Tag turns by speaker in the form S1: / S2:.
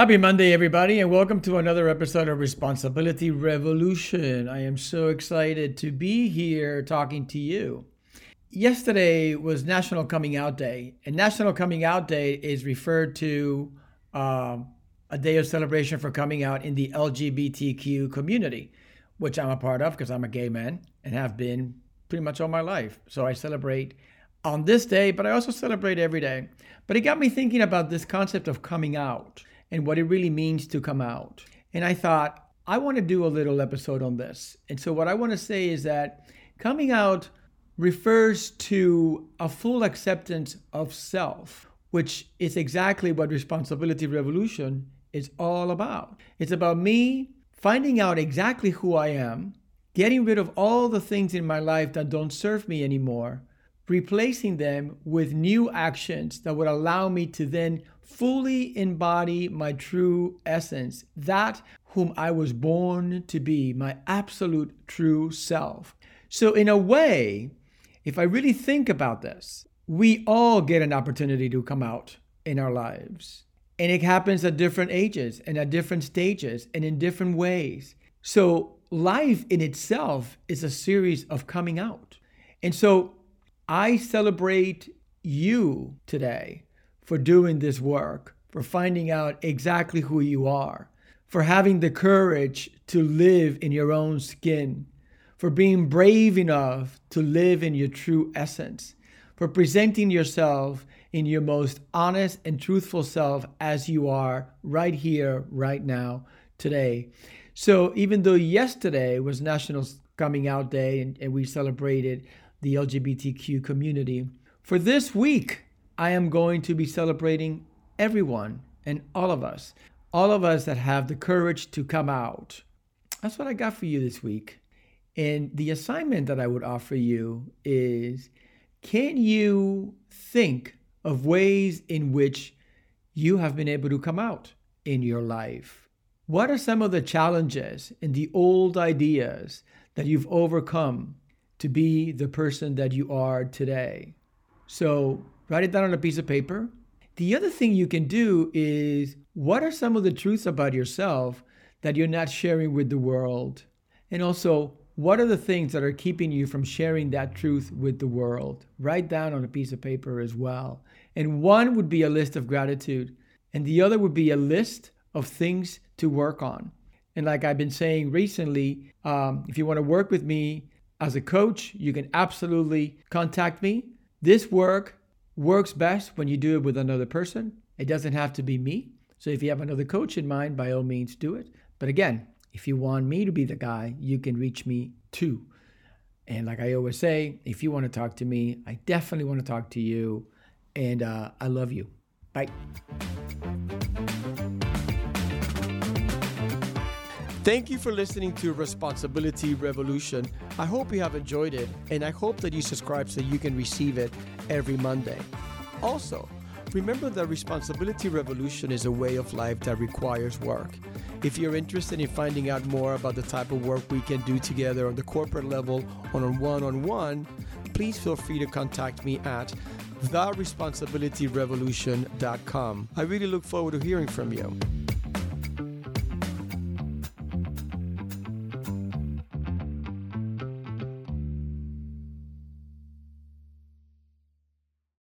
S1: Happy Monday, everybody, and welcome to another episode of Responsibility Revolution. I am so excited to be here talking to you. Yesterday was National Coming Out Day, and National Coming Out Day is referred to um, a day of celebration for coming out in the LGBTQ community, which I'm a part of because I'm a gay man and have been pretty much all my life. So I celebrate on this day, but I also celebrate every day. But it got me thinking about this concept of coming out and what it really means to come out. And I thought, I want to do a little episode on this. And so, what I want to say is that coming out refers to a full acceptance of self, which is exactly what Responsibility Revolution is all about. It's about me finding out exactly who I am, getting rid of all the things in my life that don't serve me anymore, replacing them with new actions that would allow me to then fully embody my true essence, that whom I was born to be, my absolute true self. So, in a way, if I really think about this, we all get an opportunity to come out in our lives. And it happens at different ages and at different stages and in different ways. So, life in itself is a series of coming out. And so, I celebrate you today for doing this work, for finding out exactly who you are, for having the courage to live in your own skin, for being brave enough to live in your true essence, for presenting yourself in your most honest and truthful self as you are right here, right now, today. So, even though yesterday was National Coming Out Day and, and we celebrated the LGBTQ community, for this week, I am going to be celebrating everyone and all of us, all of us that have the courage to come out. That's what I got for you this week. And the assignment that I would offer you is can you think of ways in which you have been able to come out in your life? What are some of the challenges and the old ideas that you've overcome to be the person that you are today? So, Write it down on a piece of paper. The other thing you can do is what are some of the truths about yourself that you're not sharing with the world? And also, what are the things that are keeping you from sharing that truth with the world? Write down on a piece of paper as well. And one would be a list of gratitude, and the other would be a list of things to work on. And like I've been saying recently, um, if you want to work with me as a coach, you can absolutely contact me. This work works best when you do it with another person. It doesn't have to be me. So if you have another coach in mind, by all means do it. But again, if you want me to be the guy, you can reach me too. And like I always say, if you want to talk to me, I definitely want to talk to you. And uh, I love you. Bye. Thank you for listening to Responsibility Revolution. I hope you have enjoyed it, and I hope that you subscribe so you can receive it every Monday. Also, remember that Responsibility Revolution is a way of life that requires work. If you're interested in finding out more about the type of work we can do together on the corporate level or on a one on one, please feel free to contact me at theresponsibilityrevolution.com. I really look forward to hearing from you.